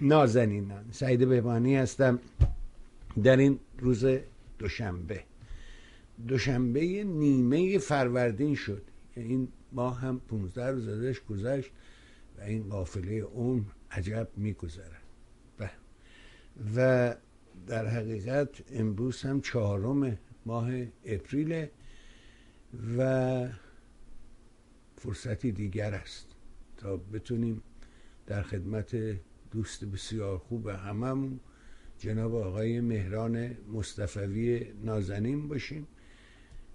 نازنینان سعید بهبانی هستم. در این روز دوشنبه. دوشنبه نیمه فروردین شد. این ماه هم 15 روز ازش گذشت و این قافله اون عجب میگذره و در حقیقت امروز هم چهارم ماه اپریل و فرصتی دیگر است تا بتونیم در خدمت دوست بسیار خوب هممون جناب آقای مهران مصطفوی نازنین باشیم.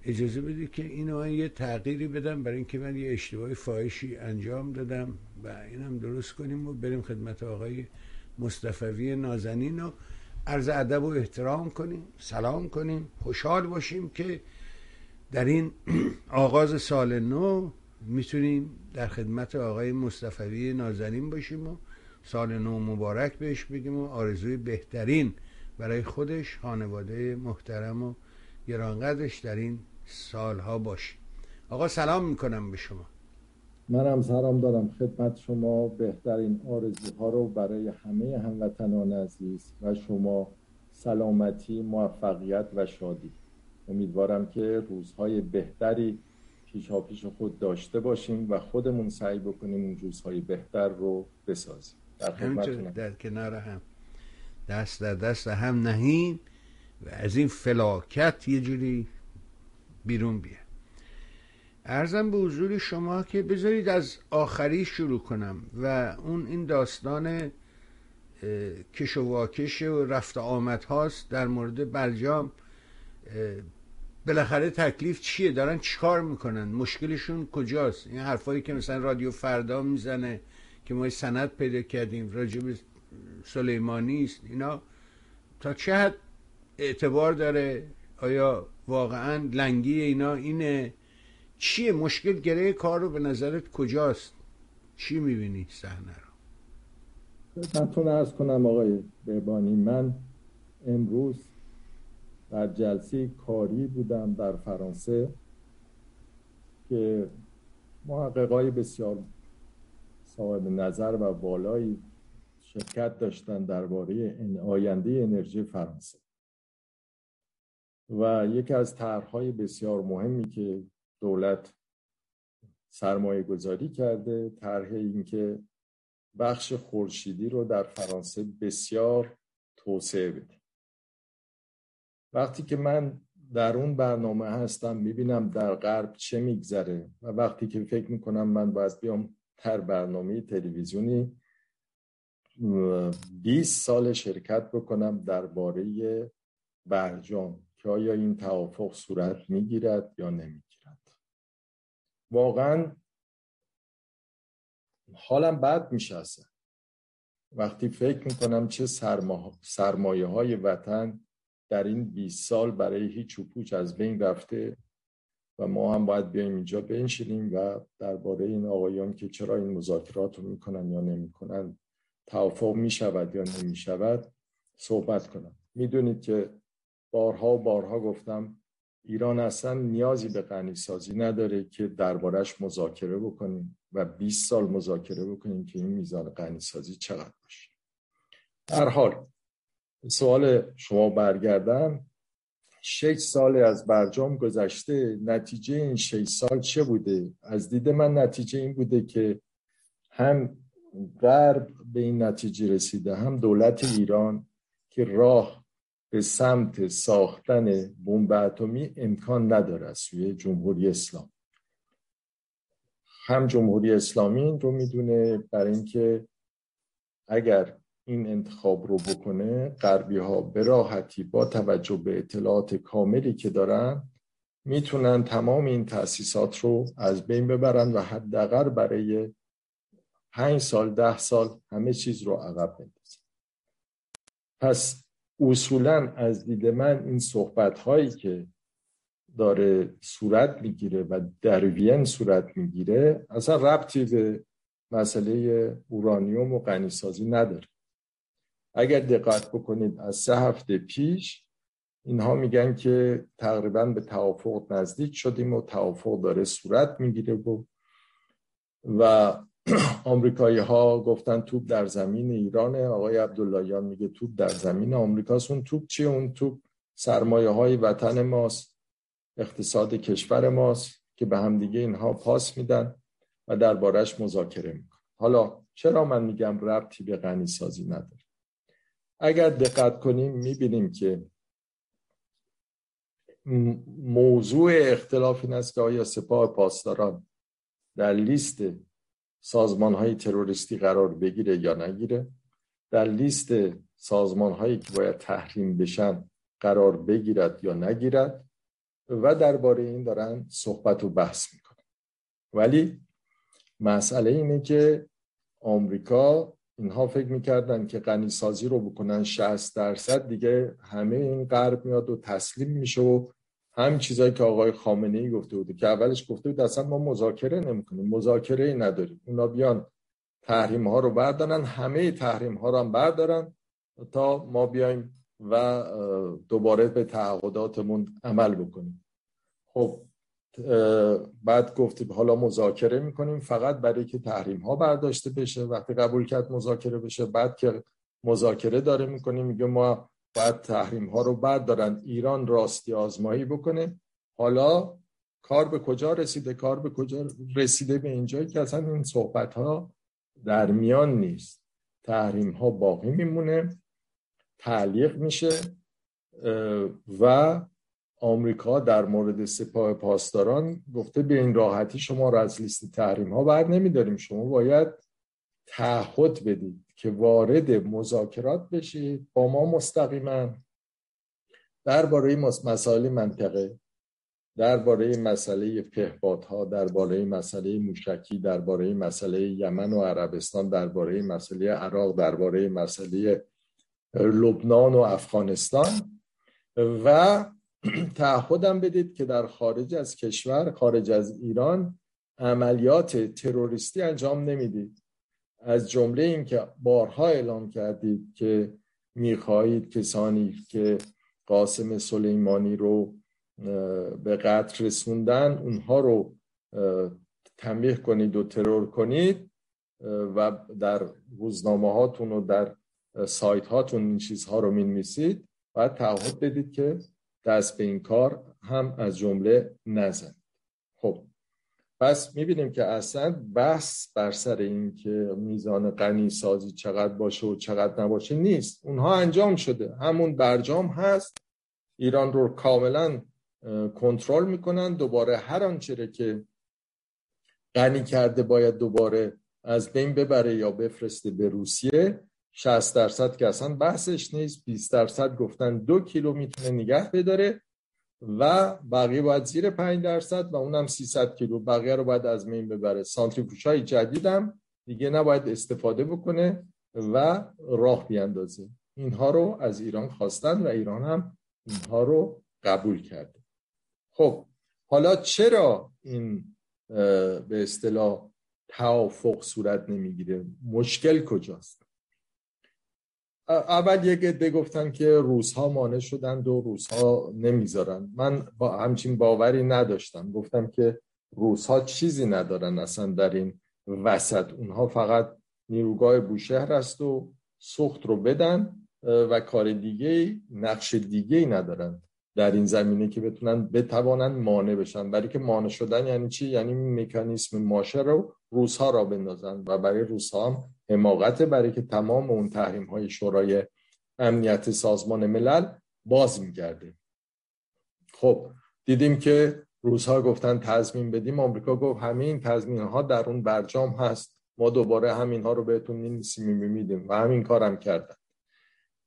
اجازه بدید که اینو یه تغییری بدم برای اینکه من یه اشتباه فاحشی انجام دادم و اینم درست کنیم و بریم خدمت آقای مصطفوی نازنین و عرض ادب و احترام کنیم سلام کنیم خوشحال باشیم که در این آغاز سال نو می‌تونیم در خدمت آقای مصطفوی نازنین باشیم و سال نو مبارک بهش بگیم و آرزوی بهترین برای خودش خانواده محترم و گرانقدرش در این سالها باشیم آقا سلام می‌کنم به شما. منم سلام دارم خدمت شما. بهترین آرزوها رو برای همه هموطنان عزیز و شما سلامتی موفقیت و شادی. امیدوارم که روزهای بهتری پیشا پیش خود داشته باشیم و خودمون سعی بکنیم اون روزهای بهتر رو بسازیم. در, در کنار هم. دست در دست هم نهیم و از این فلاکت یه جوری بیرون بیه. ارزم به حضور شما که بذارید از آخری شروع کنم و اون این داستان کش و واکش و رفت آمد هاست در مورد برجام بالاخره تکلیف چیه؟ دارن چیکار می‌کنن؟ مشکلشون کجاست؟ این حرفایی که مثلا رادیو فردا می‌زنه که ما سند پیدا کردیم راجب سلیمانی است اینا. تا چه حد اعتبار داره؟ آیا واقعا لنگی اینا اینه؟ چیه؟ مشکل گره کار رو به نظرت کجاست؟ چی می‌بینی صحنه رو؟ خدمتتون ارز کنم آقای بهبانی. من امروز در جلسه کاری بودم در فرانسه که محققای بسیار صاحب نظر و بالایی شرکت داشتن درباره آینده انرژی فرانسه. و یکی از طرحهای بسیار مهمی که دولت سرمایه گذاری کرده طرح اینکه بخش خورشیدی رو در فرانسه بسیار توسعه بده. وقتی که من در اون برنامه هستم می‌بینم در غرب چه میگذره و وقتی که فکر می‌کنم من باید بیام تر برنامه تلویزیونی 20 سال شرکت بکنم درباره برجام که آیا این توافق صورت می‌گیرد یا نمی‌گیرد. واقعا حالم بد میشه وقتی فکر می‌کنم چه سرمایه های وطن در این 20 سال برای هیچ پوچ از بین رفته و ما هم باید بیایم اینجا بنشینیم و درباره این آقایان که چرا این مذاکرات رو می‌کنن یا نمی‌کنن توافق می‌شود یا نمی‌شود صحبت کنم. می‌دونید که بارها و بارها گفتم ایران اصلا نیازی به غنی سازی نداره که دربارش مذاکره بکنیم و 20 سال مذاکره بکنیم که این میزان غنی سازی چقدر باشه. در حال سوال شما برگردم. شش سال از برجام گذشته نتیجه این شش سال چه بوده؟ از دید من نتیجه این بوده که هم غرب به این نتیجه رسیده هم دولت ایران که راه به سمت ساختن بمب اتمی امکان نداره سوی جمهوری اسلام. هم جمهوری اسلامی رو می‌دونه برای اینکه اگر این انتخاب رو بکنه غربی ها به راحتی با توجه به اطلاعات کاملی که دارن می‌تونن تمام این تأسیسات رو از بین ببرن و حداقل برای پنج سال ده سال همه چیز رو عقب بندازن. پس اصولا از دید من این صحبت هایی که داره صورت می‌گیره و در وین صورت می‌گیره اصلا ربطی به مسئله اورانیوم و غنیسازی نداره. اگر دقت بکنید از سه هفته پیش اینها میگن که تقریبا به توافق نزدیک شدیم و توافق داره صورت می‌گیره و و آمریکایی ها گفتن توپ در زمین ایرانه. آقای عبداللهیان میگه توپ در زمین آمریکاست. اون توپ چیه؟ اون توپ سرمایه های وطن ماست اقتصاد کشور ماست که به همدیگه اینها پاس میدن و دربارش مذاکره میکن حالا چرا من میگم ربطی به غنی سازی نداره؟ اگر دقت کنیم می‌بینیم که موضوع اختلاف این است که آیا سپاه پاسداران در لیست سازمان های تروریستی قرار بگیره یا نگیره؟ در لیست سازمان هایی که باید تحریم بشن قرار بگیرد یا نگیرد؟ و درباره این دارن صحبت و بحث می‌کنن. ولی مسئله اینه که آمریکا اینها فکر می‌کردن که غنی سازی رو بکنن 60 درصد دیگه همه این غرب میاد و تسلیم میشه و هم چیزایی که آقای خامنه ای گفته بوده که اولش گفته بود اصلا ما مذاکره نمی‌کنیم مذاکره ای نداریم. اونا بیان تحریم ها رو بردارن همه تحریم ها رو هم بردارن تا ما بیایم و دوباره به تعهداتمون عمل بکنیم. خب بعد گفتیم حالا مذاکره می‌کنیم فقط برای که تحریم ها برداشته بشه. وقتی قبول کرد مذاکره بشه بعد که مذاکره داره می‌کنیم میگه ما باید تحریم ها رو بردارن. ایران راستی آزمایی بکنه. حالا کار به کجا رسیده؟ کار به کجا رسیده؟ به اینجایی که اصلا این صحبت ها در میان نیست. تحریم ها باقی میمونه. تعلیق میشه. و آمریکا در مورد سپاه پاسداران گفته به این راحتی شما را از لیست تحریم ها بر نمیداریم. شما باید تعهد بدید که وارد مذاکرات بشید. با ما مستقیما. درباره مسائل منطقه درباره مسئله پهپادها درباره مسئله موشکی درباره مسئله یمن و عربستان درباره مسئله عراق درباره مسئله لبنان و افغانستان و تعهدم بدید که در خارج از کشور خارج از ایران عملیات تروریستی انجام نمی‌دید. از جمله این که بارها اعلام کردید که می‌خواهید کسانی که قاسم سلیمانی رو به قتل رسوندن اونها رو تنبیه کنید و ترور کنید و در روزنامه هاتون و در سایت هاتون این چیزها رو می‌نویسید. باید تعهد بدید که دست به این کار هم از جمله نزن. خب پس می‌بینیم که اصلا بحث بر سر این که میزان غنی سازی چقدر باشه و چقدر نباشه نیست. اونها انجام شده. همون برجام هست. ایران رو کاملا کنترل می‌کنن. دوباره هر آنچه که غنی کرده باید دوباره از بین ببره یا بفرسته به روسیه. 60 درصد که اصلا بحثش نیست 20 درصد گفتن دو کیلو می‌تونه نگه بداره و بقیه باید زیر 5 درصد و اونم 300 کیلو. بقیه رو باید از مین ببره. سانتریفوژ های جدیدم دیگه نباید استفاده بکنه و راه بیاندازه. اینها رو از ایران خواستن و ایران هم اینها رو قبول کرده. خب حالا چرا این به اصطلاح توافق صورت نمی‌گیره؟ مشکل کجاست؟ اول یک عده گفتن که روزها مانع شدند و روزها نمی‌ذارن. من با همچین باوری نداشتم. گفتم که روزها چیزی ندارن اصلا در این وسط. اونها فقط نیروگاه بوشهر است و سخت رو بدن و کار دیگه نقش دیگه ای ندارن. در این زمینه که بتونن بتوانن مانع بشن. برای که مانع شدن یعنی چی؟ یعنی مکانیسم ماشه رو روزها را بندازن و برای روزها هم حماقت برای که تمام اون تحریم های شورای امنیت سازمان ملل باز میگرده. خب دیدیم که روزها گفتن تضمین بدیم. آمریکا گفت همه این تضمین ها در اون برجام هست. ما دوباره همین ها رو بهتون نیسیم میدیم و همین کارم کردن.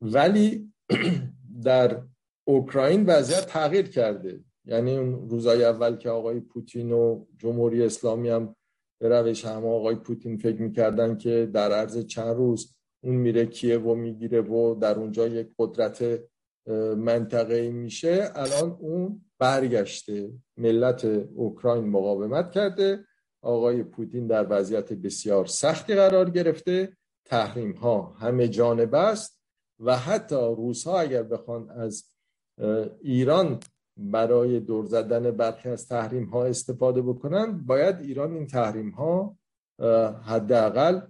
ولی در اوکراین وضعیت تغییر کرده. یعنی اون روزای اول که آقای پوتین و جمهوری اسلامی هم به روش همه آقای پوتین فکر می‌کردن که در عرض چند روز اون میره کیه و می‌گیره و در اونجا یک قدرت منطقه میشه. الان اون برگشته. ملت اوکراین مقاومت کرده. آقای پوتین در وضعیت بسیار سختی قرار گرفته. تحریم ها همه جانب است و حتی روس ها اگر بخوان از ایران برای دور زدن برخی از تحریم ها استفاده بکنن باید ایران این تحریم ها حداقل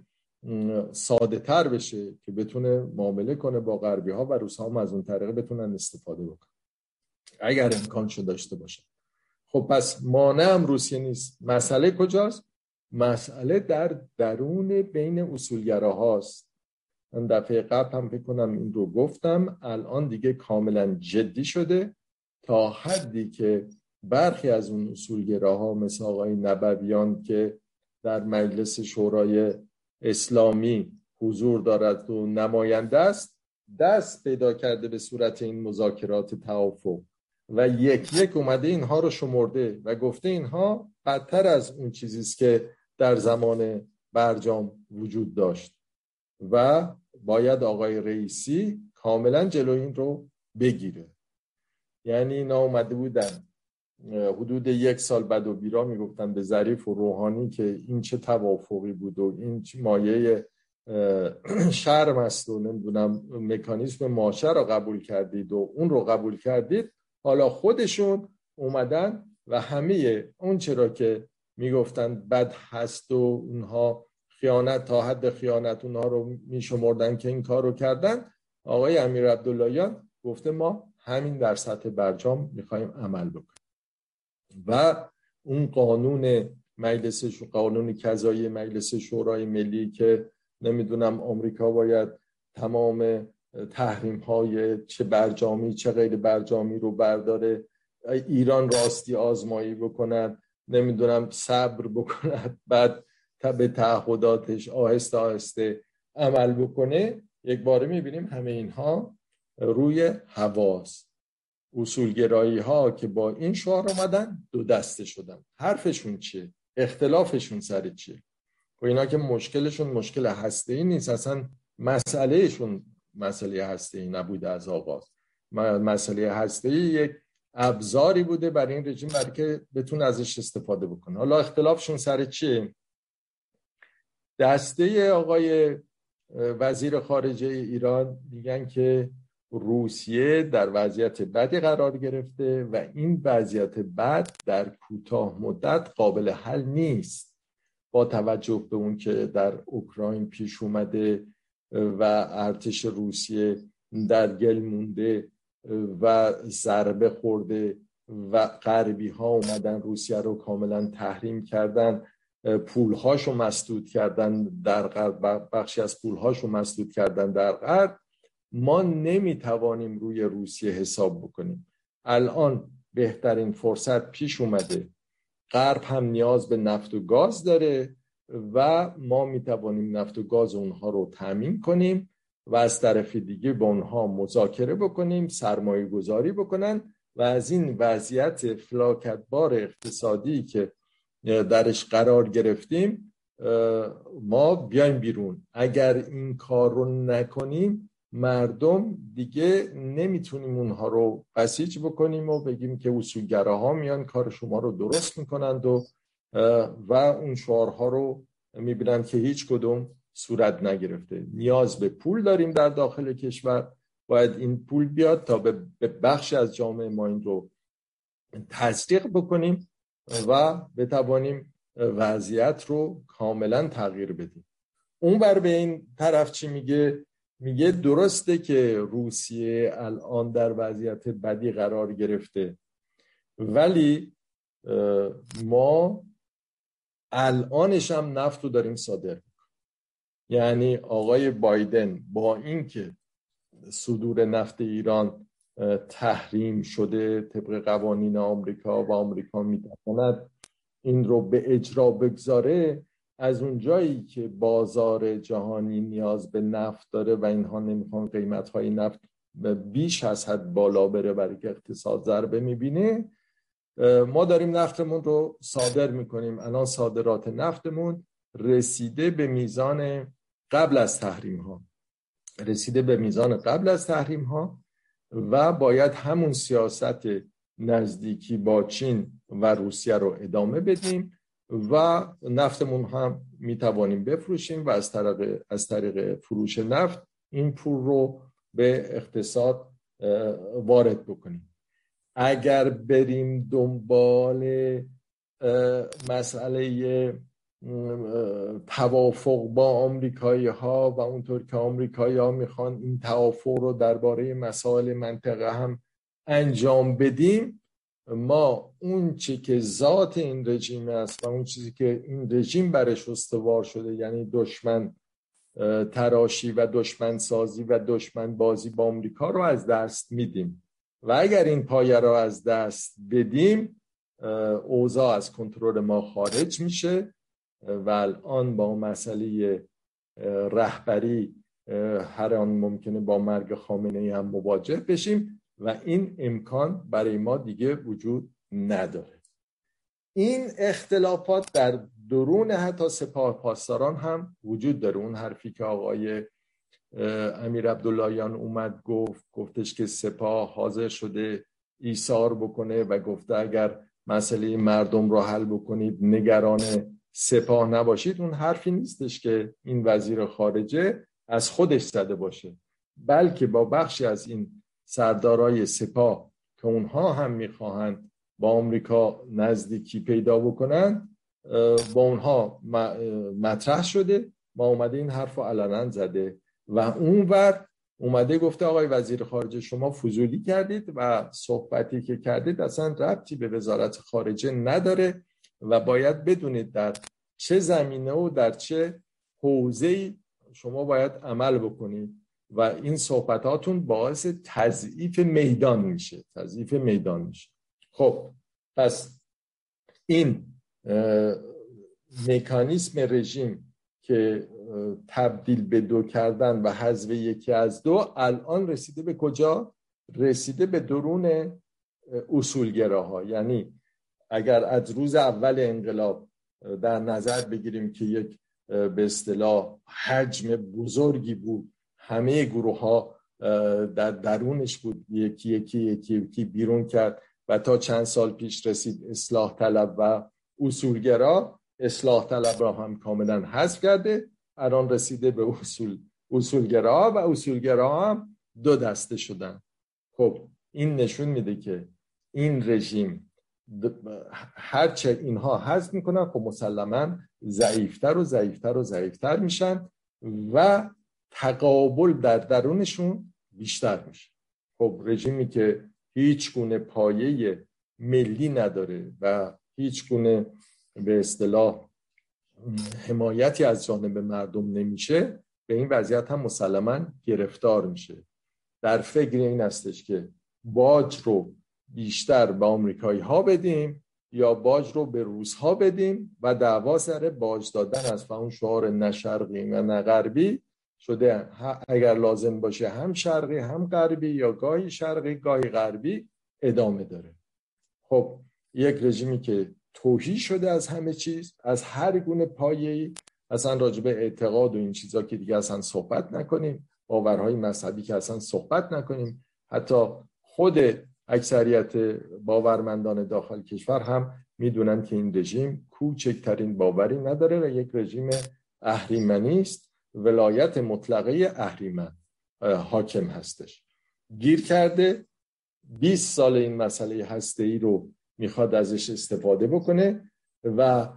ساده تر بشه که بتونه معامله کنه با غربی ها و روس ها هم از اون طریقه بتونن استفاده بکنن. اگر امکانشو داشته باشه خب پس مانع هم روسیه نیست. مسئله کجاست؟ مسئله در درون بین اصولگرا هاست من دفعه قبل هم فکر کنم این رو گفتم. الان دیگه کاملا جدی شده. تا حدی که برخی از اون اصولگراها مثل آقای نبویان که در مجلس شورای اسلامی حضور دارد و نماینده است دست پیدا کرده به صورت این مذاکرات توافق. و یک یک اومده اینها رو شمرده و گفته اینها بدتر از اون چیزی است که در زمان برجام وجود داشت. و باید آقای رئیسی کاملا جلو این رو بگیره. یعنی اینا اومده بودن. حدود یک سال بعد و بیرا می‌گفتن به ظریف و روحانی که این چه توافقی بود و این مایه شرم است و نمی‌دونم مکانیزم ماشه را قبول کردید و اون رو قبول کردید. حالا خودشون اومدن و همه اون چرا که می‌گفتن بد هست و اونها خیانت تا حد خیانت اونها رو میشمردن که این کار رو کردن. آقای امیر عبداللهیان گفته ما همین در سطح برجام می‌خوایم عمل بکنیم. و اون قانون مجلس قانون کذایی مجلس شورای ملی که نمی‌دونم آمریکا باید تمام تحریم های چه برجامی چه غیر برجامی رو برداره. ایران راستی آزمایی بکند نمی‌دونم صبر بکند. بعد به تعهداتش آهسته آهسته عمل بکنه یک باره می‌بینیم همه اینها روی حواس اصولگرایی ها که با این شعار آمدن دو دسته شدن. حرفشون چیه؟ اختلافشون سر چیه؟ و خب اینا که مشکلشون مشکل هسته ای نیست. اصلا مسئلهشون مسئله هسته ای نبوده از آغاز. مسئله هسته ای یک ابزاری بوده برای این رژیم برای که بتون ازش استفاده بکنه. حالا اختلافشون سر چیه؟ دسته آقای وزیر خارجه ایران میگن که روسیه در وضعیت بدی قرار گرفته و این وضعیت بد در کوتاه مدت قابل حل نیست. با توجه به اون که در اوکراین پیش اومده و ارتش روسیه در گل مونده و ضربه خورده و غربی ها اومدن روسیه رو کاملا تحریم کردن پولهاشو مسدود کردن در غرب بخشی از پولهاشو مسدود کردن در غرب ما نمی‌توانیم روی روسیه حساب بکنیم. الان بهترین فرصت پیش اومده. غرب هم نیاز به نفت و گاز داره و ما می‌توانیم نفت و گاز اونها رو تامین کنیم و از طرف دیگه با اونها مذاکره بکنیم سرمایه گذاری بکنن و از این وضعیت فلاکتبار اقتصادی که درش قرار گرفتیم ما بیایم بیرون. اگر این کار رو نکنیم مردم دیگه نمی‌تونیم اونها رو بسیج بکنیم و بگیم که اصولگراها میان کار شما رو درست می‌کنند و و اون شعارها رو می‌بینن که هیچ کدوم صورت نگرفته. نیاز به پول داریم در داخل کشور. باید این پول بیاد تا به بخش از جامعه ما این رو تصدیق بکنیم. و بتوانیم وضعیت رو کاملا تغییر بدیم. اون بر به این طرف چی میگه؟ میگه درسته که روسیه الان در وضعیت بدی قرار گرفته ولی ما الانش هم نفت رو داریم صادر یعنی آقای بایدن با اینکه صدور نفت ایران تحریم شده طبق قوانین آمریکا و آمریکا می‌تواند این رو به اجرا بگذاره. از اونجایی که بازار جهانی نیاز به نفت داره و اینها نمی‌خوان قیمت های نفت بیش از حد بالا بره برای که اقتصاد ضربه می‌بینه ما داریم نفتمون رو صادر می‌کنیم. الان صادرات نفتمون رسیده به میزان قبل از تحریم ها رسیده به میزان قبل از تحریم ها و باید همون سیاست نزدیکی با چین و روسیه رو ادامه بدیم و نفتمون هم می‌توانیم بفروشیم و از طریق, از طریق فروش نفت این پول رو به اقتصاد وارد بکنیم. اگر بریم دنبال مسئله توافق با آمریکایی ها و اونطور که آمریکایی ها می‌خوان این توافق رو درباره مسائل منطقه هم انجام بدیم. ما اون چی که ذات این رژیم است و اون چیزی که این رژیم برش استوار شده یعنی دشمن تراشی و دشمن سازی و دشمن بازی با آمریکا رو از دست میدیم. و اگر این پایه رو از دست بدیم اوضاع از کنترل ما خارج میشه. و الان با مسئله رهبری هر آن ممکنه با مرگ خامنه ای هم مواجه بشیم و این امکان برای ما دیگه وجود نداره. این اختلافات در درون حتی سپاه پاسداران هم وجود داره. اون حرفی که آقای امیر عبداللهیان اومد گفت گفتش که سپاه حاضر شده ایثار بکنه و گفته اگر مسئله مردم رو حل بکنید نگران سپاه نباشید اون حرفی نیستش که این وزیر خارجه از خودش زده باشه بلکه با بخشی از این سردارای سپاه که اونها هم می‌خواهند با آمریکا نزدیکی پیدا بکنند با اونها مطرح شده ما اومده این حرف رو علنا زده. و اونور اومده گفته آقای وزیر خارجه شما فضولی کردید و صحبتی که کردید اصلا ربطی به وزارت خارجه نداره. و باید بدونید در چه زمینه و در چه حوزه شما باید عمل بکنید. و این صحبتاتون باعث تضعیف میدان میشه. تضعیف میدان میشه. خب پس این مکانیسم رژیم که تبدیل به دو کردن و حذف یکی از دو الان رسیده به کجا؟ رسیده به درون اصولگراها. یعنی اگر از روز اول انقلاب در نظر بگیریم که یک به اصطلاح حجم بزرگی بود. همه گروه ها در درونش بود. یکی یکی یکی یکی بیرون کرد و تا چند سال پیش رسید اصلاح طلب و اصولگرا. اصلاح طلب را هم کاملا حذف کرده. الان رسیده به اصول اصولگرا و اصولگرا هم دو دسته شدن. خب این نشون میده که این رژیم هرچه اینها حذف می‌کنن خب مسلما ضعیفتر و ضعیفتر و ضعیفتر میشن و تقابل در درونشون بیشتر میشه. خب رژیمی که هیچ گونه پایه ملی نداره و هیچ گونه به اصطلاح حمایتی از جانب مردم نمیشه به این وضعیت هم مسلما گرفتار میشه. در فکر این هستش که باج رو بیشتر به آمریکایی ها بدیم یا باج رو به روس ها بدیم و دعوا سر باج دادن است و اون شعار نه شرقی و نه غربی شده. اگر لازم باشه هم شرقی هم غربی یا گاهی شرقی گاهی غربی ادامه داره. خب یک رژیمی که توهی شده از همه چیز از هر گونه پایه‌ای اصلا راجب اعتقاد و این چیزا که دیگه اصلا صحبت نکنیم باورهای مذهبی که اصلا صحبت نکنیم. حتی خود اکثریت باورمندان داخل کشور هم می‌دونن که این رژیم کوچکترین باوری نداره و یک رژیم اهریمنی است. ولایت مطلقه اهریمن حاکم هستش. گیر کرده 20 سال این مسئله هسته ای رو می‌خواد ازش استفاده بکنه و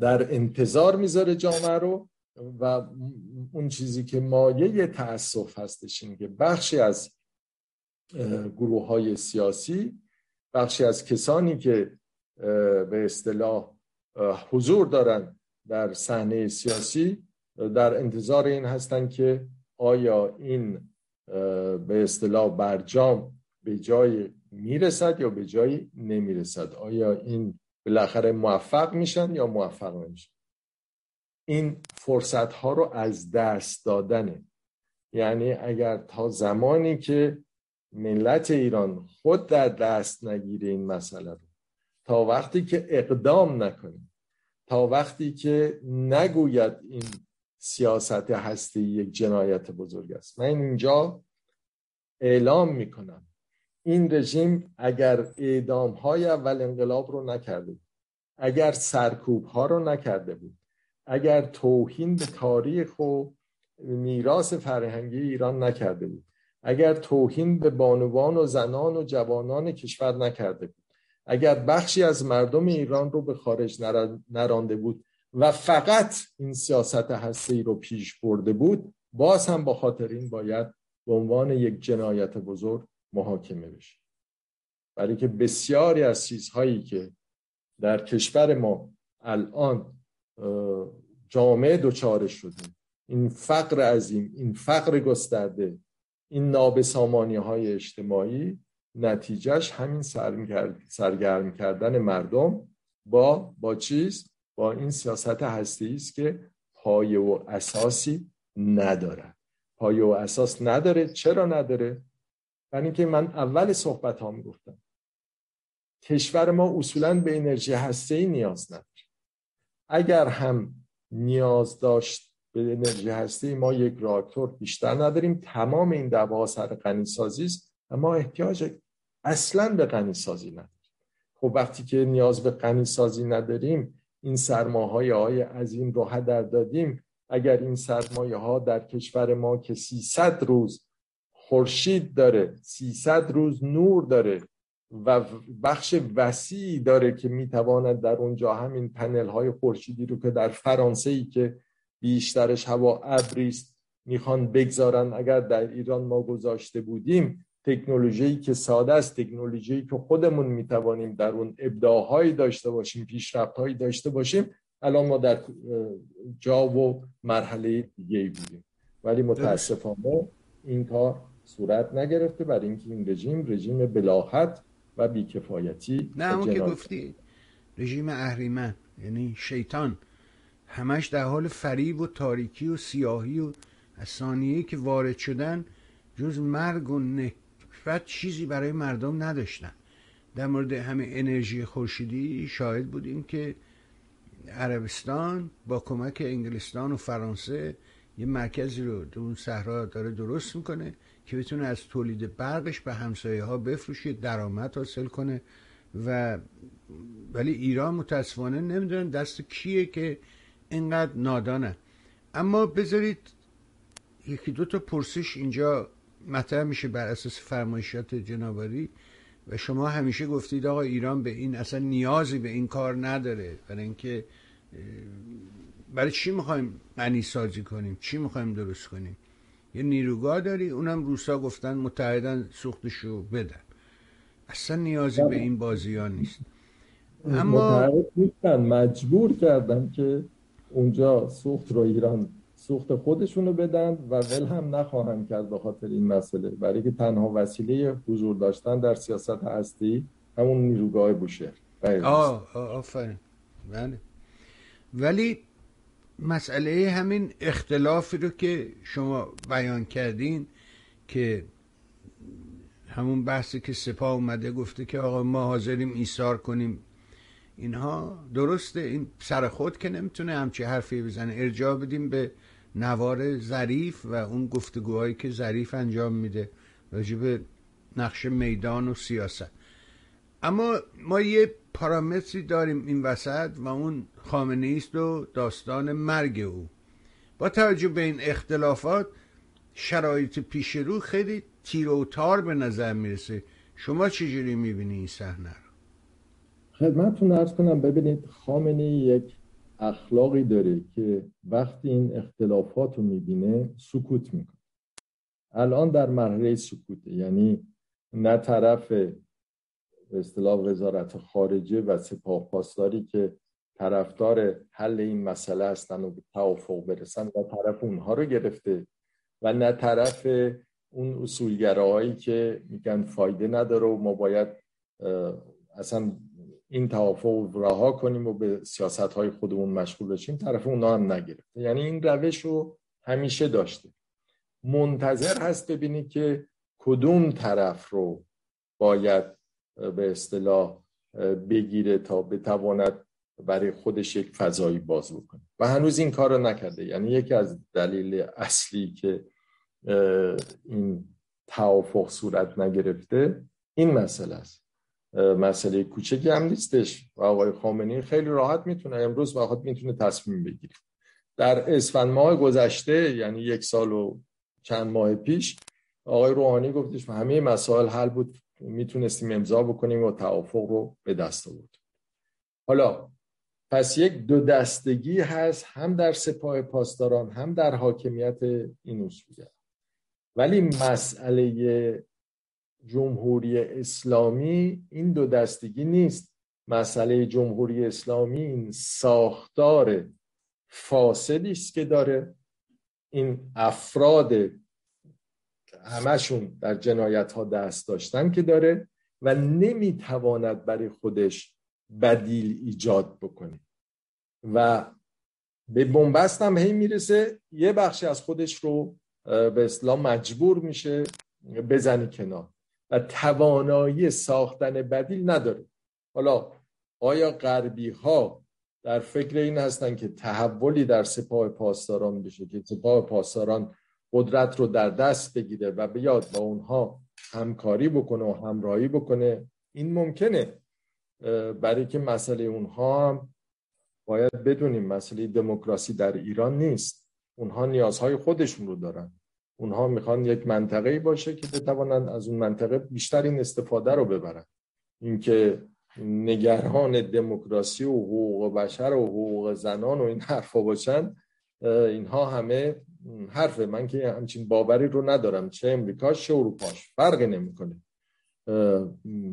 در انتظار می‌ذاره جامعه رو و اون چیزی که مایه تاسف هستش این که بخشی از گروه های سیاسی بخشی از کسانی که به اصطلاح حضور دارن در صحنه سیاسی در انتظار این هستند که آیا این به اصطلاح برجام به جای می‌رسد یا به جایی نمی‌رسد؟ آیا این بالاخره موفق میشن یا موفق نمیشن؟ این فرصت ها رو از دست دادنه. یعنی اگر تا زمانی که ملت ایران خود در دست نگیره این مسئله رو. تا وقتی که اقدام نکنه تا وقتی که نگوید این سیاست هستی یک جنایت بزرگ است. من اینجا اعلام می‌کنم. این رژیم اگر اعدام های اول انقلاب رو نکرده بود اگر سرکوب ها رو نکرده بود اگر توهین به تاریخ و میراث فرهنگی ایران نکرده بود اگر توهین به بانوان و زنان و جوانان کشور نکرده بود اگر بخشی از مردم ایران رو به خارج نرانده بود و فقط این سیاست هسته رو پیش برده بود باز هم با خاطر این باید به عنوان یک جنایت بزرگ محاکمه بشه. برای که بسیاری از چیزهایی که در کشور ما الان جامعه دچار شده این فقر عظیم این فقر گسترده این نابسامانی های اجتماعی نتیجهش همین سرگرم کردن مردم با با چیز؟ با این سیاست هستی است که پایه و اساسی نداره. پایه و اساس نداره. چرا نداره؟ برای اینکه من اول صحبت ها گفتم. کشور ما اصولا به انرژی هسته نیاز نداره. اگر هم نیاز داشت به انرژی هسته ما یک راکتور بیشتر نداریم. تمام این دعوا سر غنی سازی است اما احتیاج اصلا به غنی سازی نداریم. خب وقتی که نیاز به غنی سازی نداریم این سرمایه های عظیم رو هدر دادیم. اگر این سرمایه ها در کشور ما که 300 روز خورشید داره 300 روز نور داره و بخش وسیعی داره که می‌تواند در اونجا همین پنل های خورشیدی رو که در فرانسه ای که بیشترش هوا ابری است می‌خوان بگذارن. اگر در ایران ما گذاشته بودیم تکنولوژی که ساده است تکنولوژی که خودمون می‌توانیم در اون ابداعهایی داشته باشیم پیشرفتهایی داشته باشیم الان ما در جا و مرحله دیگه ای بودیم. ولی متاسفانه این کار صورت نگرفته. برای اینکه این رژیم رژیم بلاحت و بیکفایتی نه همون که گفتی رژیم اهریمن یعنی شیطان. همش در حال فریب و تاریکی و سیاهی و ثانیه که وارد شدن جز مرگ و نکبت چیزی برای مردم نداشتن. در مورد همه انرژی خورشیدی شاهد بودیم که عربستان با کمک انگلستان و فرانسه یه مرکزی رو در اون صحرا داره درست می‌کنه که بتونه از تولید برقش به همسایه ها بفروشه درآمد حاصل کنه و ولی ایران متاسفانه نمی‌دونن دست کیه که اینقدر نادانه. اما بذارید یکی دو تا پرسش اینجا مطرح میشه بر اساس فرمایشات جناباری و شما همیشه گفتید آقا ایران به این اصلا نیازی به این کار نداره. برای اینکه برای چی می‌خوایم غنی سازی کنیم؟ چی می‌خوایم درست کنیم؟ یه نیروگاه داری اونم روسا گفتن متحدن سوختشو بدن. اصلا نیازی به این بازی ها نیست اما مجبور کردن که اونجا سوخت رو ایران سوخت خودشونو بدن و ول هم نخواهند کرد به خاطر این مسئله. برای که تنها وسیله حضور داشتن در سیاست هستی همون نیروگاه بوشه آه آفرین. بله. ولی مسئله همین اختلافی رو که شما بیان کردین که همون بحثی که سپاه اومده گفته که آقا ما حاضریم ایثار کنیم اینها درسته این سر خود که نمی‌تونه همچی حرفی بزنه. ارجاع بدیم به نوار ظریف و اون گفتگوهایی که ظریف انجام میده راجب نقش میدان و سیاست. اما ما یه پارامتری داریم این وسط و اون خامنه است و داستان مرگ او. با توجه به این اختلافات شرایط پیش رو خیلی تیر و تار به نظر می‌رسه. شما چجوری می‌بینی این صحنه خدمتتون ارز کنم ببینید خامنه یک اخلاقی داره که وقتی این اختلافات رو می‌بینه سکوت می‌کنه. الان در مرحله سکوته یعنی نه طرف به اصطلاح وزارت خارجه و سپاه پاسداری که طرفدار حل این مسئله هستن و به توافق برسن و طرف اونها رو گرفته و نه طرف اون اصولگراهایی که میگن فایده نداره و ما باید اصلا این توافق رها کنیم و به سیاست های خودمون مشغول بشیم طرف اونها هم نگرفته. یعنی این روش رو همیشه داشته. منتظر هست ببینید که کدوم طرف رو باید به اصطلاح بگیره تا بتواند برای خودش یک فضایی باز بکنه. و هنوز این کار رو نکرده. یعنی یکی از دلیل اصلی که این توافق صورت نگرفته این مسئله است. مسئله کوچکی هم نیستش. و آقای خامنه‌ای خیلی راحت می‌تونه امروز بخاطر می‌تونه تصمیم بگیره. در اسفند ماه گذشته یعنی یک سال و چند ماه پیش آقای روحانی گفتش همه مسائل حل بود می‌تونستیم امضا بکنیم و توافق رو به دست آورد. حالا پس یک دو دستگی هست هم در سپاه پاسداران هم در حاکمیت این اصولگرا ولی مسئله جمهوری اسلامی این دو دستگی نیست. مسئله جمهوری اسلامی این ساختار فاسدی است که داره. این افراد همشون در جنایت ها دست داشتن که داره و نمی‌تواند برای خودش بدیل ایجاد بکنه. و به بنبست هم هی می‌رسه یه بخشی از خودش رو به اسلام مجبور میشه بزنی کنار. و توانایی ساختن بدیل نداره حالا آیا غربی ها در فکر این هستن که تحولی در سپاه پاسداران بشه که سپاه پاسداران قدرت رو در دست بگیره و بیاد با اونها همکاری بکنه و همراهی بکنه؟ این ممکنه. برای که مسئله اونها هم باید بدونیم مسئله دموکراسی در ایران نیست. اونها نیازهای خودشون رو دارن. اونها می‌خوان یک منطقه باشه که بتوانند از اون منطقه بیشترین استفاده رو ببرن اینکه نگران دموکراسی و حقوق بشر و حقوق زنان و این حرفا باشن اینها همه حرفه. من که همچین باوری رو ندارم. چه امریکاش چه اروپاش. فرقی نمی‌کنه.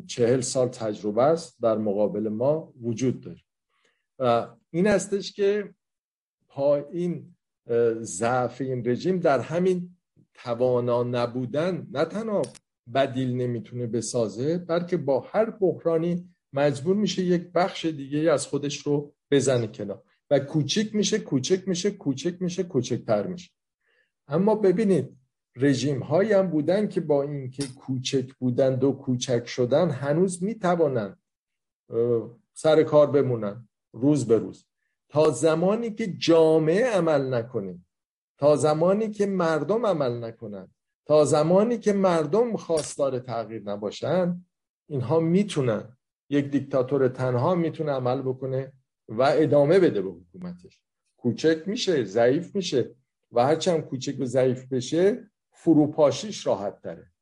چهل سال تجربه است. در مقابل ما وجود داره. و این هستش که پا این ضعف این رژیم در همین توانا نبودن نه تنها بدیل نمی‌تونه بسازه بلکه با هر بحرانی مجبور میشه یک بخش دیگه از خودش رو بزنه کنار. و کوچک میشه کوچک میشه کوچک میشه کوچکتر میشه. اما ببینید رژیم هایی هم بودن که با اینکه کوچک بودند و کوچک شدن هنوز می‌توانند سر کار بمونن روز به روز. تا زمانی که جامعه عمل نکنه. تا زمانی که مردم عمل نکنند تا زمانی که مردم خواستار تغییر نباشن اینها می‌تونن. یک دیکتاتور تنها می‌تونه عمل بکنه و ادامه بده به حکومتش. کوچک میشه ضعیف میشه و هرچند کوچک و ضعیف بشه فروپاشیش راحت تره.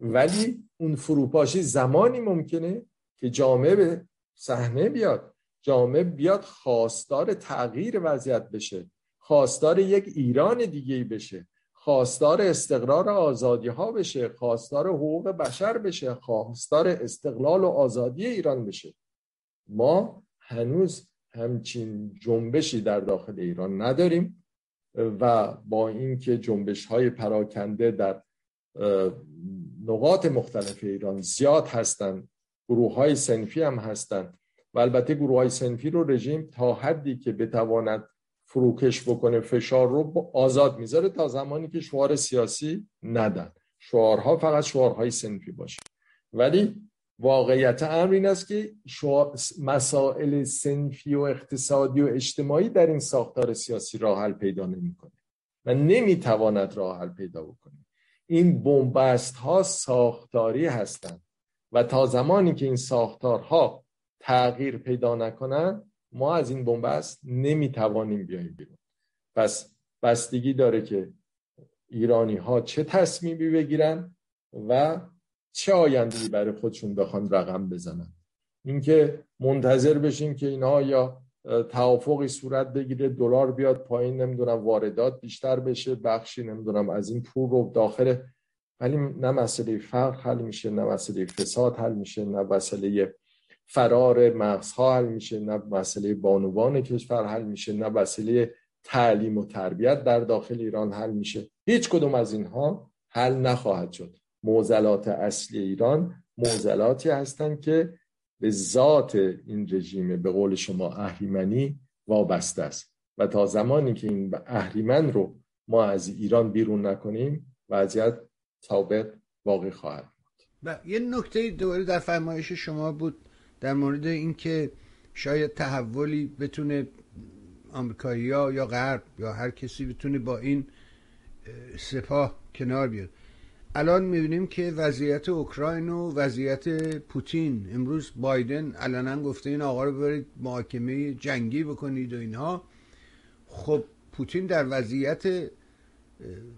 ولی اون فروپاشی زمانی ممکنه که جامعه به صحنه بیاد جامعه بیاد خواستار تغییر وضعیت بشه. خواستار یک ایران دیگه بشه خواستار استقرار آزادی ها بشه خواستار حقوق بشر بشه خواستار استقلال و آزادی ایران بشه. ما هنوز همچین جنبشی در داخل ایران نداریم و با اینکه جنبش های پراکنده در نقاط مختلف ایران زیاد هستند گروه های سنفی هم هستند. و البته گروه های سنفی رو رژیم تا حدی که بتواند فروکش بکنه فشار رو آزاد می‌ذاره تا زمانی که شعار سیاسی ندن. شعارها فقط شعارهای سنفی باشه. ولی واقعیت امر این است که مسائل سنفی و اقتصادی و اجتماعی در این ساختار سیاسی راه حل پیدا نمی‌کنه و نمی‌تواند راه حل پیدا بکنه. این بنبست ها ساختاری هستند و تا زمانی که این ساختارها تغییر پیدا نکنند ما از این بنبست نمی‌توانیم بیاییم بیرون. پس بستگی داره که ایرانی ها چه تصمیمی بگیرن و چه آینده برای خودشون بخوان رقم بزنن. اینکه منتظر بشیم که اینها یا توافقی صورت بگیره دلار بیاد پایین نمی‌دونم واردات بیشتر بشه بخشی نمی‌دونم از این پول رو داخل ولی نه مسئله فقر حل میشه نه مسئله فساد حل میشه نه مسئله فرار مغزها حل میشه نه مسئله بانوان کشور حل میشه نه مسئله تعلیم و تربیت در داخل ایران حل میشه. هیچ کدوم از اینها حل نخواهد شد. موزلات اصلی ایران موزلاتی هستند که به ذات این رژیم به قول شما اهریمنی وابسته است. و تا زمانی که این اهریمن رو ما از ایران بیرون نکنیم وضعیت ثابت واقع خواهد بود. یه نکته دوباره در فرمایش شما بود. در مورد اینکه شاید تحولی بتونه آمریکایی یا غرب یا هر کسی بتونه با این سپاه کنار بیاد. الان می‌بینیم که وضعیت اوکراین و وضعیت پوتین. امروز بایدن علنا گفته این آقا رو برید محاکمه جنگی بکنید و اینها. خب پوتین در وضعیت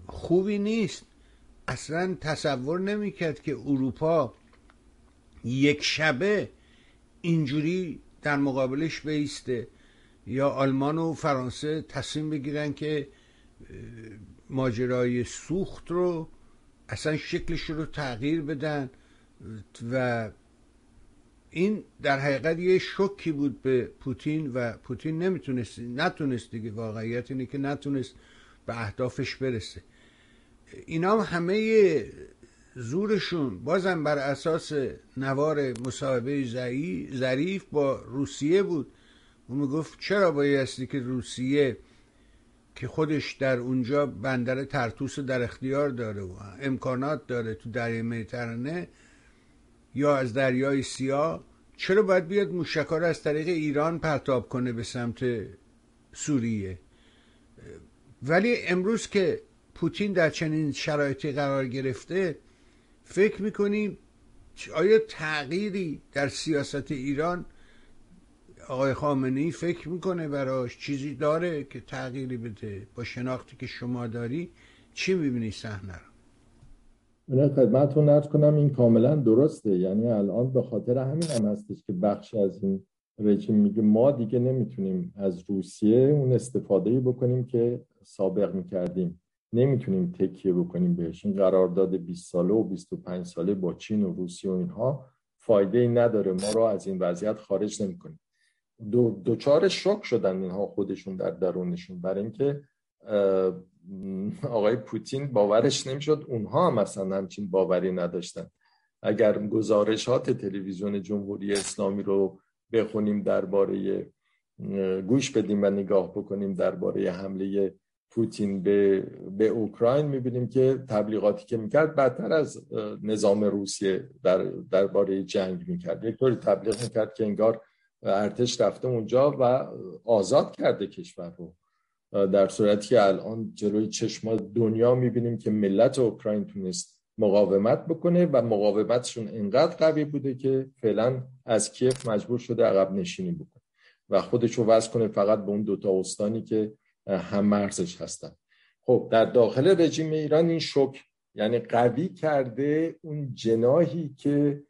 خوبی نیست. اصلا تصور نمی‌کرد که اروپا یک شبه اینجوری در مقابلش بیسته. یا آلمان و فرانسه تصمیم بگیرن که ماجرای سوخت رو اصلا شکلش رو تغییر بدن. و این در حقیقت یه شوکی بود به پوتین و پوتین نمی‌تونست نتونست دیگه واقعیت اینه که نتونست به اهدافش برسه. اینا همه زورشون بازم بر اساس نوار مصاحبه ظریف با روسیه بود. اون می‌گفت چرا بایستی که روسیه که خودش در اونجا بندر ترتوس در اختیار داره و امکانات داره تو دریای مدیترانه یا از دریای سیاه چرا باید بیاد موشکا رو از طریق ایران پرتاب کنه به سمت سوریه؟ ولی امروز که پوتین در چنین شرایطی قرار گرفته فکر می‌کنیم آیا تغییری در سیاست ایران آقای خامنه فکر می‌کنه براش؟ چیزی داره که تغییری بده با شناختی که شما داری؟ چی می‌بینی صحنه رو؟ من خدمتتون ارز کنم این کاملا درسته. یعنی الان به خاطر همین هم هستش که بخش از این رژیم میگه ما دیگه نمی‌تونیم از روسیه اون استفاده بکنیم که سابق می‌کردیم. نمی‌تونیم تکیه بکنیم بهش این قرارداد 20 ساله و 25 ساله با چین و روسیه و اینها فایده ای نداره. ما رو از این وضعیت خارج نمی‌کنیم. دو دوچار شک شدن اینها خودشون در درونشون. برای اینکه آقای پوتین باورش نمی‌شد اونها هم مثلا همچین باوری نداشتن. اگر گزارشات تلویزیون جمهوری اسلامی رو بخونیم درباره گوش بدیم و نگاه بکنیم درباره حمله پوتین به, به اوکراین می‌بینیم که تبلیغاتی که می‌کرد بدتر از نظام روسیه در درباره جنگ می‌کرد. یک طوری تبلیغ می‌کرد که انگار ارتش رفته اونجا و آزاد کرده کشور رو. در صورتی که الان جلوی چشما دنیا می‌بینیم که ملت اوکراین تونست مقاومت بکنه و مقاومتشون انقدر قوی بوده که فعلا از کیف مجبور شده عقب نشینی بکنه و خودش رو وضع کنه فقط به اون دوتا استانی که هم مرزش هستن. خب در داخل رژیم ایران این شک یعنی قوی کرده اون جناهی که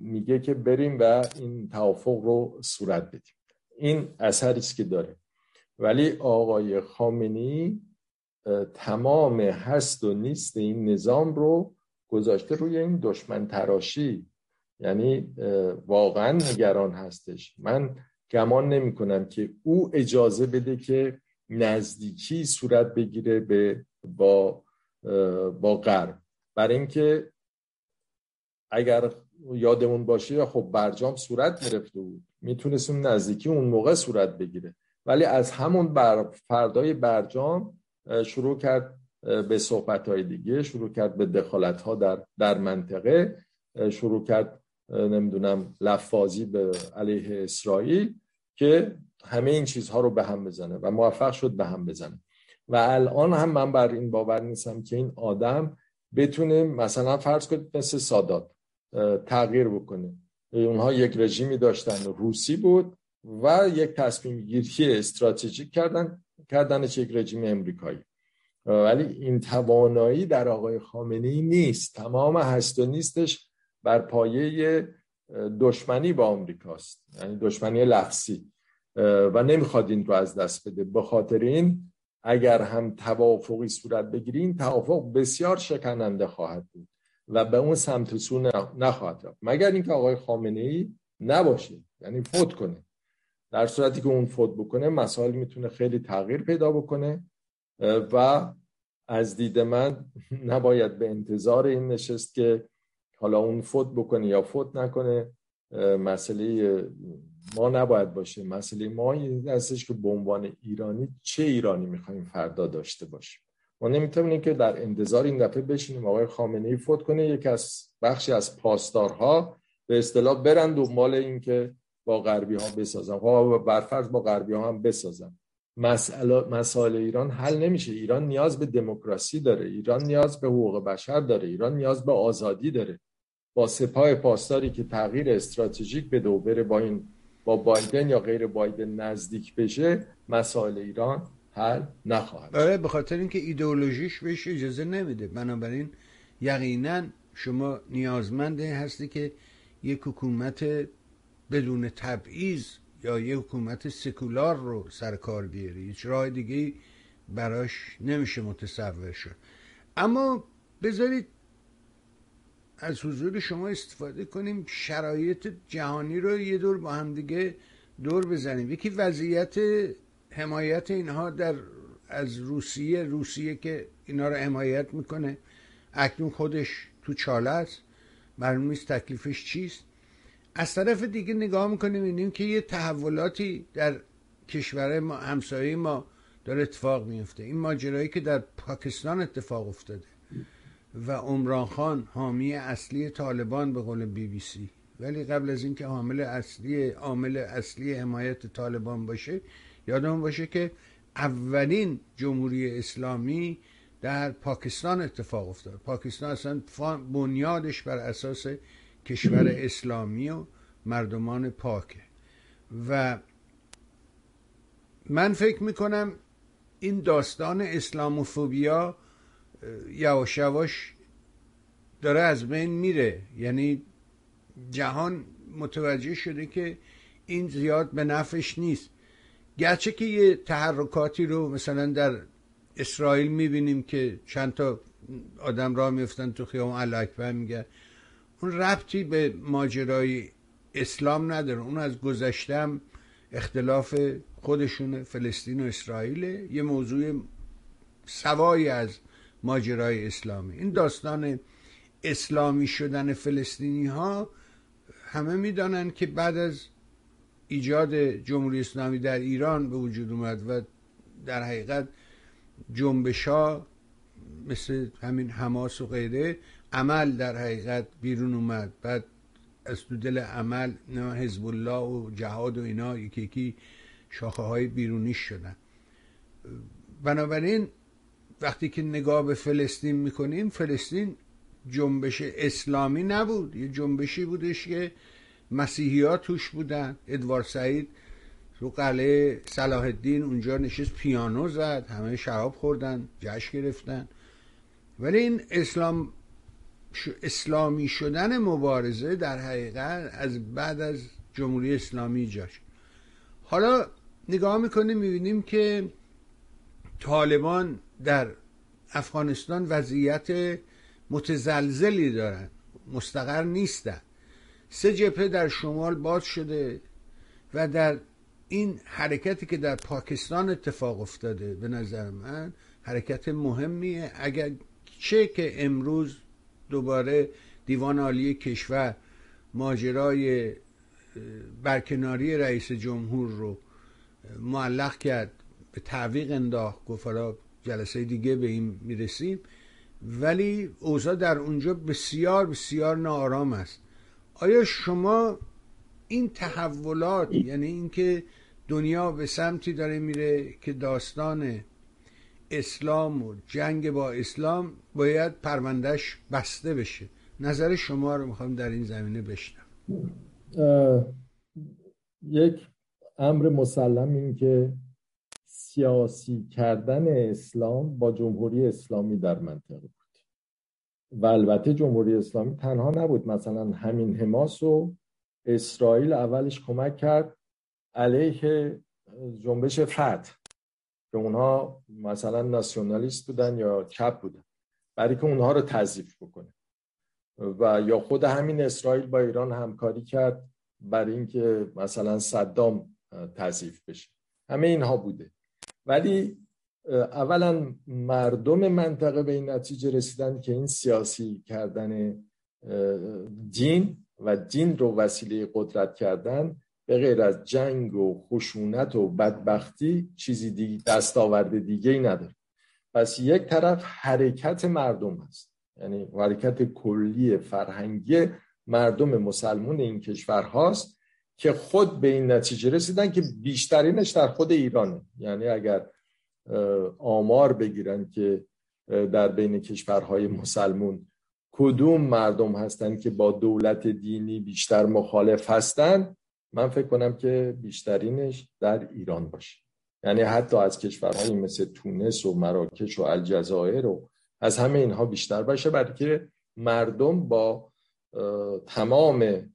میگه که بریم و این توافق رو صورت بدیم. این اثری است که داره. ولی آقای خامنی تمام هست و نیست این نظام رو گذاشته روی این دشمن تراشی. یعنی واقعا نگران هستش. من گمان نمی کنم که او اجازه بده که نزدیکی صورت بگیره به با با غرب. برای اینکه اگر یادمون باشه خب برجام صورت گرفته بود. می‌تونست اون نزدیکی اون موقع صورت بگیره. ولی از همون بر فردای برجام شروع کرد به صحبت های دیگه شروع کرد به دخالت ها در, در منطقه شروع کرد نمی‌دونم لفاظی به علیه اسرائیل. که همه این چیزها رو به هم بزنه و موفق شد به هم بزنه. و الان هم من بر این باور نیستم که این آدم بتونه مثلا فرض کنید مثل سادات تغییر بکنه. اونها یک رژیمی داشتن روسی بود و یک تصمیم گیری استراتژیک کردن کردنش یک رژیم امریکایی. ولی این توانایی در آقای خامنه ای نیست. تمام هست و نیستش بر پایه دشمنی با آمریکاست. یعنی دشمنی لفظی. و نمی‌خواد این رو از دست بده. به خاطر این اگر هم توافقی صورت بگیرین توافق بسیار شکننده خواهد بود و به اون سمت سو نخواهد رفت. مگر اینکه آقای خامنه ای نباشه یعنی فوت کنه. در صورتی که اون فوت بکنه مسائل می‌تونه خیلی تغییر پیدا بکنه. و از دید من نباید به انتظار این نشست که حالا اون فوت بکنه یا فوت نکنه. مسئله ما نباید باشه مسئله ما این هستش که به عنوان ایرانی چه ایرانی می‌خوایم فردا داشته باشیم؟ ما نمی‌تونیم که در انتظار این دفعه بشینیم. آقای خامنه ای فوت کنه یکی از بخشی از پاسدارها به اصطلاح برن دنبال این که با غربی ها بسازم خب برفرض با غربی ها هم بسازم مسئله مسائل ایران حل نمیشه. ایران نیاز به دموکراسی داره. ایران نیاز به حقوق بشر داره. ایران نیاز به آزادی داره. با سپاه پاسداری که تغییر استراتژیک به دو بره با این با بایدن یا غیر بایدن نزدیک بشه مسائل ایران حل نخواهد آره به خاطر اینکه ایدئولوژیش بهش اجازه نمیده. بنابراین یقینا شما نیازمند هستی که یک حکومت بدون تبعیض یا یک حکومت سکولار رو سر کار بیاری. هیچ راه دیگه براش نمیشه متصور شد. اما بذارید از حضور شما استفاده کنیم شرایط جهانی رو یه دور با هم دیگه دور بزنیم. یکی وضعیت حمایت اینها در از روسیه روسیه که اینا رو حمایت می‌کنه اکنون خودش تو چاله است معلوم نیست تکلیفش چیست. از طرف دیگه نگاه می‌کنیم اینیم که یه تحولاتی در کشور ما همسایه ما داره اتفاق میفته این ماجرایی که در پاکستان اتفاق افتاده. و عمران خان حامی اصلی طالبان به قول بی بی سی. ولی قبل از اینکه حامل اصلی عامل اصلی حمایت طالبان باشه یادمون باشه که اولین جمهوری اسلامی در پاکستان اتفاق افتاد. پاکستان اصلا بنیادش بر اساس کشور اسلامی و مردمان پاکه. و من فکر می‌کنم این داستان اسلاموفوبیا یواش یواش داره از بین میره. یعنی جهان متوجه شده که این زیاد به نفش نیست. گرچه که یه تحرکاتی رو مثلا در اسرائیل می‌بینیم که چند تا آدم راه میفتن تو خیام اکبر میگه. اون ربطی به ماجرای اسلام نداره. اون از گذشتم اختلاف خودشون فلسطین و اسرائیل یه موضوع سوایی از ماجرای اسلامی. این داستان اسلامی شدن فلسطینی ها همه می‌دانند که بعد از ایجاد جمهوری اسلامی در ایران به وجود اومد و در حقیقت جنبش ها مثل همین حماس و غیره عمل در حقیقت بیرون اومد. بعد از تو دل عمل حزب الله و جهاد و اینا یکی یکی شاخه های بیرونیش شدن. بنابراین وقتی که نگاه به فلسطین می‌کنیم فلسطین جنبش اسلامی نبود. یه جنبشی بودش که مسیحی ها توش بودن. ادوار سعید رو قلعه صلاح الدین اونجا نشست پیانو زد همه شراب خوردن جشن گرفتن. ولی این اسلام اسلامی شدن مبارزه در حقیقت از بعد از جمهوری اسلامی جاش حالا نگاه می‌کنیم می‌بینیم که طالبان در افغانستان وضعیت متزلزلی دارن. مستقر نیستن. سه جبهه در شمال باز شده و در این حرکتی که در پاکستان اتفاق افتاده به نظر من حرکت مهمیه. اگر چه که امروز دوباره دیوان عالی کشور ماجرای برکناری رئیس جمهور رو معلق کرد به تعویق انداخت گفت جلسه دیگه به این می‌رسیم. ولی اوضاع در اونجا بسیار بسیار ناآرام است. آیا شما این تحولات یعنی اینکه دنیا به سمتی داره میره که داستان اسلام و جنگ با اسلام باید پروندهش بسته بشه؟ نظر شما رو می‌خوام در این زمینه بشنم یک امر مسلم این که سیاسی کردن اسلام با جمهوری اسلامی در منطقه بود. و البته جمهوری اسلامی تنها نبود مثلا همین حماس و اسرائیل اولش کمک کرد علیه جنبش فتح. که اونها مثلا ناسیونالیست بودن یا چپ بودن برای که اونها رو تضعیف بکنه. و یا خود همین اسرائیل با ایران همکاری کرد برای اینکه مثلا صدام تضعیف بشه. همه اینها بوده. ولی اولا مردم منطقه به این نتیجه رسیدن که این سیاسی کردن دین و دین رو وسیله قدرت کردن به غیر از جنگ و خشونت و بدبختی چیزی دیگه دستاورد دیگه ای نداره. پس یک طرف حرکت مردم است. یعنی حرکت کلی فرهنگی مردم مسلمون این کشور هاست که خود به این نتیجه رسیدن که بیشترینش در خود ایرانه یعنی اگر آمار بگیرن که در بین کشورهای مسلمون کدوم مردم هستند که با دولت دینی بیشتر مخالف هستند من فکر کنم که بیشترینش در ایران باشه. یعنی حتی از کشورهایی مثل تونس و مراکش و الجزایر و از همه اینها بیشتر باشه برای که مردم با تمام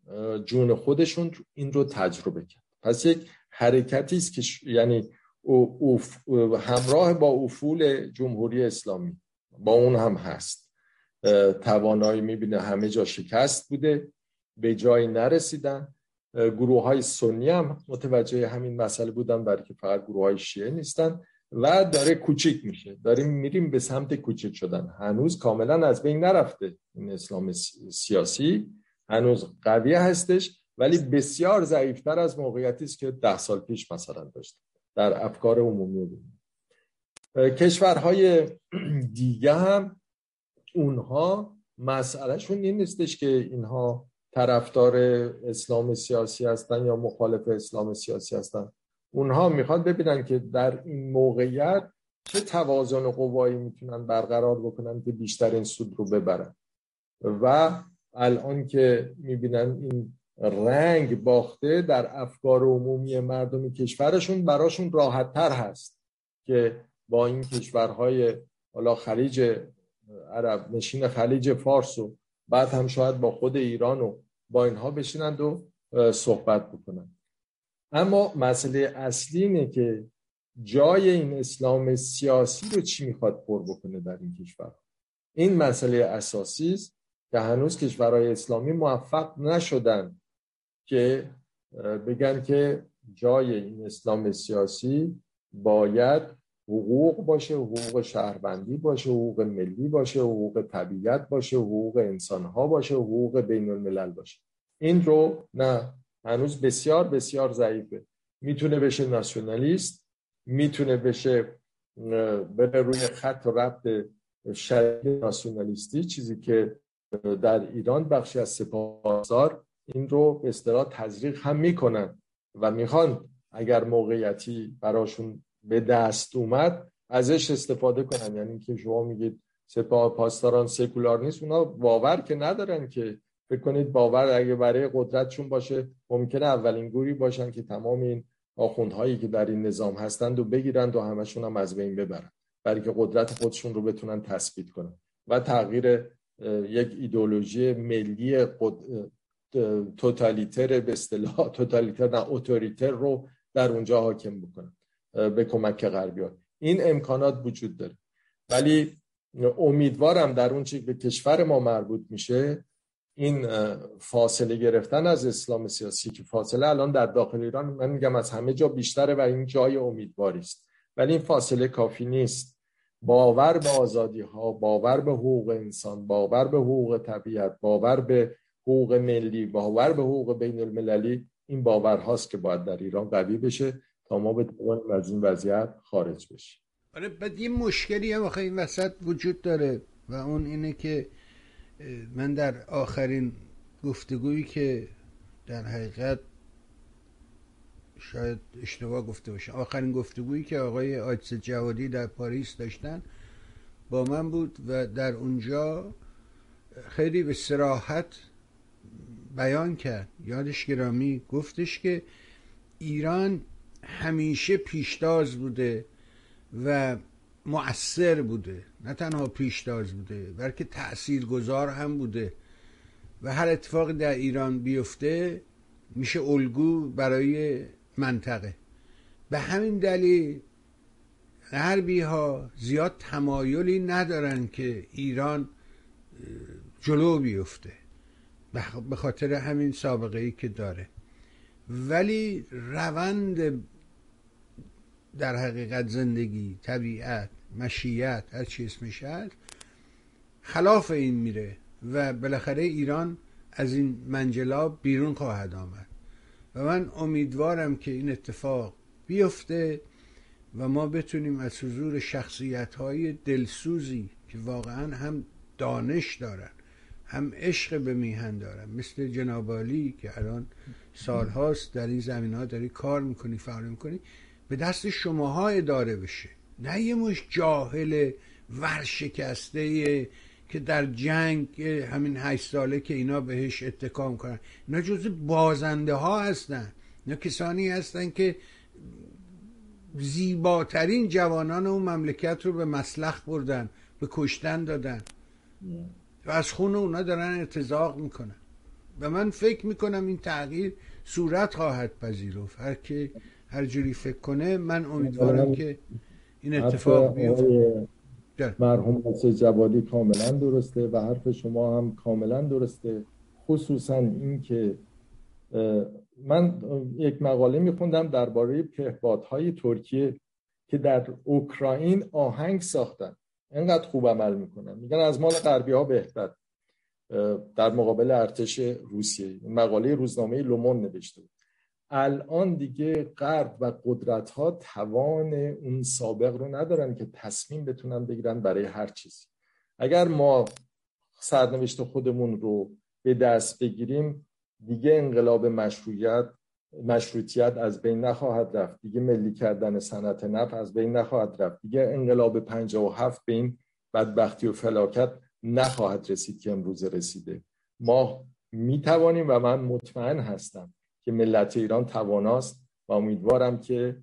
جون خودشون این رو تجربه کرد. پس یک حرکتی است که یعنی همراه با افول جمهوری اسلامی با اون هم هست. توانایی می‌بینه همه جا شکست بوده به جایی نرسیدن. گروه های سنی هم متوجه همین مسئله بودن برای که فقط گروه های شیعه نیستن. و داره کوچیک میشه. داریم میریم به سمت کوچیک شدن. هنوز کاملا از بین نرفته این اسلام سیاسی. هنوز قوی هستش ولی بسیار ضعیفتر از موقعیتی است که ده سال پیش مثلا داشت در افکار عمومی بود. کشورهای دیگه هم اونها مسئلهشون این نیستش که اینها طرفدار اسلام سیاسی هستن یا مخالف اسلام سیاسی هستن. اونها می‌خواد ببینن که در این موقعیت چه توازن قوایی می‌تونن برقرار بکنن که بیشترین سود رو ببرن. و الان که می‌بینن این رنگ باخته در افکار عمومی مردم کشورشون براشون راحت تر هست که با این کشورهای حالا خلیج عرب نشین خلیج فارس و بعد هم شاید با خود ایران و با اینها بشینند و صحبت بکنند. اما مسئله اصلی اینه که جای این اسلام سیاسی رو چی می‌خواد پر بکنه در این کشور؟ این مسئله اساسی است که هنوز کشورهای اسلامی موفق نشدن که بگن که جای این اسلام سیاسی باید حقوق باشه حقوق شهروندی باشه حقوق ملی باشه حقوق طبیعت باشه حقوق انسانها باشه حقوق بین الملل باشه. این رو نه هنوز بسیار بسیار ضعیفه. می‌تونه بشه ناسیونالیست می‌تونه بشه بره روی خط و ربط شرعی ناسیونالیستی چیزی که در ایران بخشی از سپاسدار این رو به اصطلاح تزریق هم می‌کنن و می‌خوان اگر موقعیتی براشون به دست اومد ازش استفاده کنن. یعنی که شما میگید سپاه پاسداران سکولار نیست اونا باور که ندارن که فکر کنید باور اگه برای قدرتشون باشه ممکنه اولین گوری باشن که تمام این آخوندهایی که در این نظام هستند و بگیرند و همشون هم از بین ببرن برای که قدرت خودشون رو بتونن تثبیت کنن. و تغییر یک ایدولوژی ملی قد... توتالیتر به اصطلاح توتالیتر نه اتوریتر رو در اونجا حاکم بکنن به کمک غربیان. این امکانات وجود داره. ولی امیدوارم در اون چیزی به کشور ما مربوط میشه این فاصله گرفتن از اسلام سیاسی که فاصله الان در داخل ایران من میگم از همه جا بیشتره و این جای امیدواری است. ولی این فاصله کافی نیست. باور به آزادی ها باور به حقوق انسان باور به حقوق طبیعت باور به حقوق ملی باور به حقوق بین المللی این باور هاست که باید در ایران قوی بشه تا ما بتوانیم از این وضعیت خارج بشیم. آره بعد یه مشکلی هم این وسط وجود داره و اون اینه که من در آخرین گفتگویی که در حقیقت شاید اشتباه گفته باشه آخرین گفتگویی که آقای آجس جوادی در پاریس داشتن با من بود و در اونجا خیلی به سراحت بیان کرد. یادش گرامی گفتش که ایران همیشه پیشتاز بوده و مؤثر بوده نه تنها پیشتاز بوده بلکه تأثیر گذار هم بوده. و هر اتفاقی در ایران بیفته میشه الگو برای منطقه. به همین دلیل غربی ها زیاد تمایلی ندارن که ایران جلو بیفته. به خاطر همین سابقه ای که داره. ولی روند در حقیقت زندگی طبیعت مشیت هر چی اسمش هست خلاف این میره و بالاخره ایران از این منجلا بیرون خواهد آمد. و من امیدوارم که این اتفاق بیفته و ما بتونیم از حضور شخصیت های دلسوزی که واقعا هم دانش دارن هم عشق به میهن دارم مثل جنابالی که الان سالهاست در این زمین ها داری کار می‌کنی فعال می‌کنی به دست شماها اداره بشه. نه یه مش جاهل ورشکسته که در جنگ همین هشت ساله که اینا بهش اتکا کنن. اینا جز بازنده ها هستن. اینا کسانی هستن که زیباترین جوانان اون مملکت رو به مسلخ بردن به کشتن دادن. و از خون اونا دارن ارتزاق می‌کنن. و من فکر می‌کنم این تغییر صورت خواهد پذیرفت. هر که هر جوری فکر کنه من امیدوارم که این اتفاق بیفته مرحوم حسین جوادی کاملا درسته و حرف شما هم کاملا درسته. خصوصا این که من یک مقاله میخوندم درباره پهپادهای ترکیه که در اوکراین آهنگ ساختن. اینقدر خوب عمل می‌کنن. میگن از مال غربی ها بهتر در مقابل ارتش روسیه. مقاله روزنامه لومون نوشته بود. الان دیگه غرب و قدرت ها توان اون سابق رو ندارن که تصمیم بتونن بگیرن برای هر چیزی. اگر ما سرنوشت خودمون رو به دست بگیریم دیگه انقلاب مشروعیت مشروطیت از بین نخواهد رفت. دیگه ملی کردن صنعت نفت از بین نخواهد رفت. دیگه انقلاب 57 به این بدبختی و فلاکت نخواهد رسید که امروز رسیده. ما می توانیم و من مطمئن هستم که ملت ایران تواناست و امیدوارم که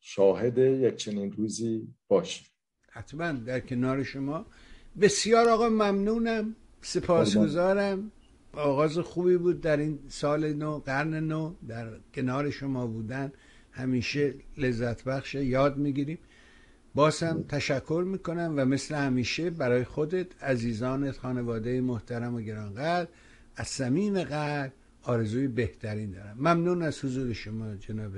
شاهد یک چنین روزی باشیم. حتما در کنار شما. بسیار آقا ممنونم سپاسگزارم. آغاز خوبی بود در این سال نو قرن نو در کنار شما بودن. همیشه لذت بخش یاد می‌گیریم. بازم تشکر می‌کنم و مثل همیشه برای خودت عزیزانت خانواده محترم و گرانقدر از صمیم قلب آرزوی بهترین دارم. ممنون از حضور شما جناب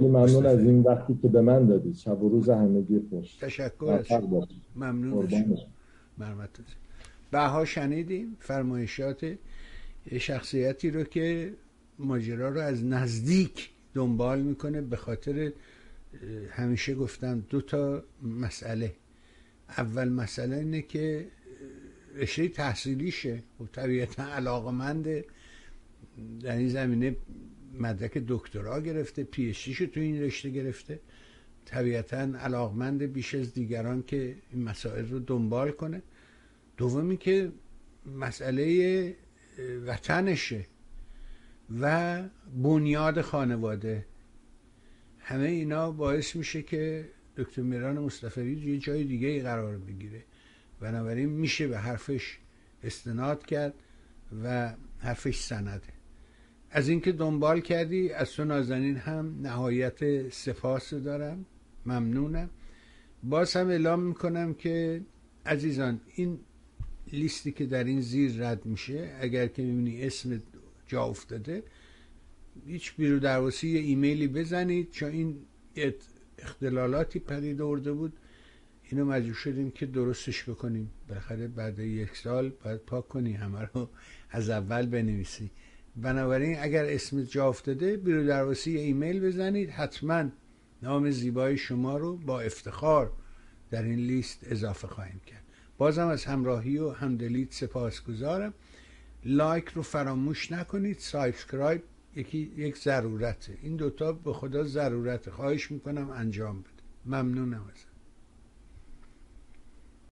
ممنون از این وقتی که به من دادید شب و روز همگی خوش. تشکر از شما. ممنون از شما. بها شنیدیم فرمایشات شخصیتی رو که ماجرا رو از نزدیک دنبال می‌کنه. به خاطر همیشه گفتم دو تا مسئله. اول مسئله اینه که رشته تحصیلیشه و طبیعتا علاقمنده. در این زمینه مدرک دکترا گرفته پی تو این رشته گرفته. طبیعتا علاقمند بیش از دیگران که این مسائل رو دنبال کنه. دومی که مسئله وطنشه و بنیاد خانواده. همه اینا باعث میشه که دکتر میران مصطفی یه جای دیگه ای قرار بگیره. بنابراین میشه به حرفش استناد کرد و حرفش سنده. از اینکه دنبال کردی از تو نازنین هم نهایت سپاس دارم. ممنونم. باز هم اعلام می‌کنم که عزیزان این لیستی که در این زیر رد میشه اگر که می‌بینی اسم جا افتاده هیچ بیرو درواسی یه ایمیلی بزنید. چون این اختلالاتی پدید آورده بود. اینو مجبور شدیم که درستش بکنیم. بالاخره بعد یک سال باید پاک کنی همه رو. از اول بنویسی. بنابراین اگر اسم جا افتاده بیرو درواسی ایمیل بزنید. حتما نام زیبای شما رو با افتخار در این لیست اضافه خواهیم کرد. بازم از همراهی و همدلیت سپاسگزارم. like رو فراموش نکنید. subscribe یکی یک ضرورته. این دوتا به خدا ضرورته. خواهش می‌کنم انجام بده. ممنونم ازت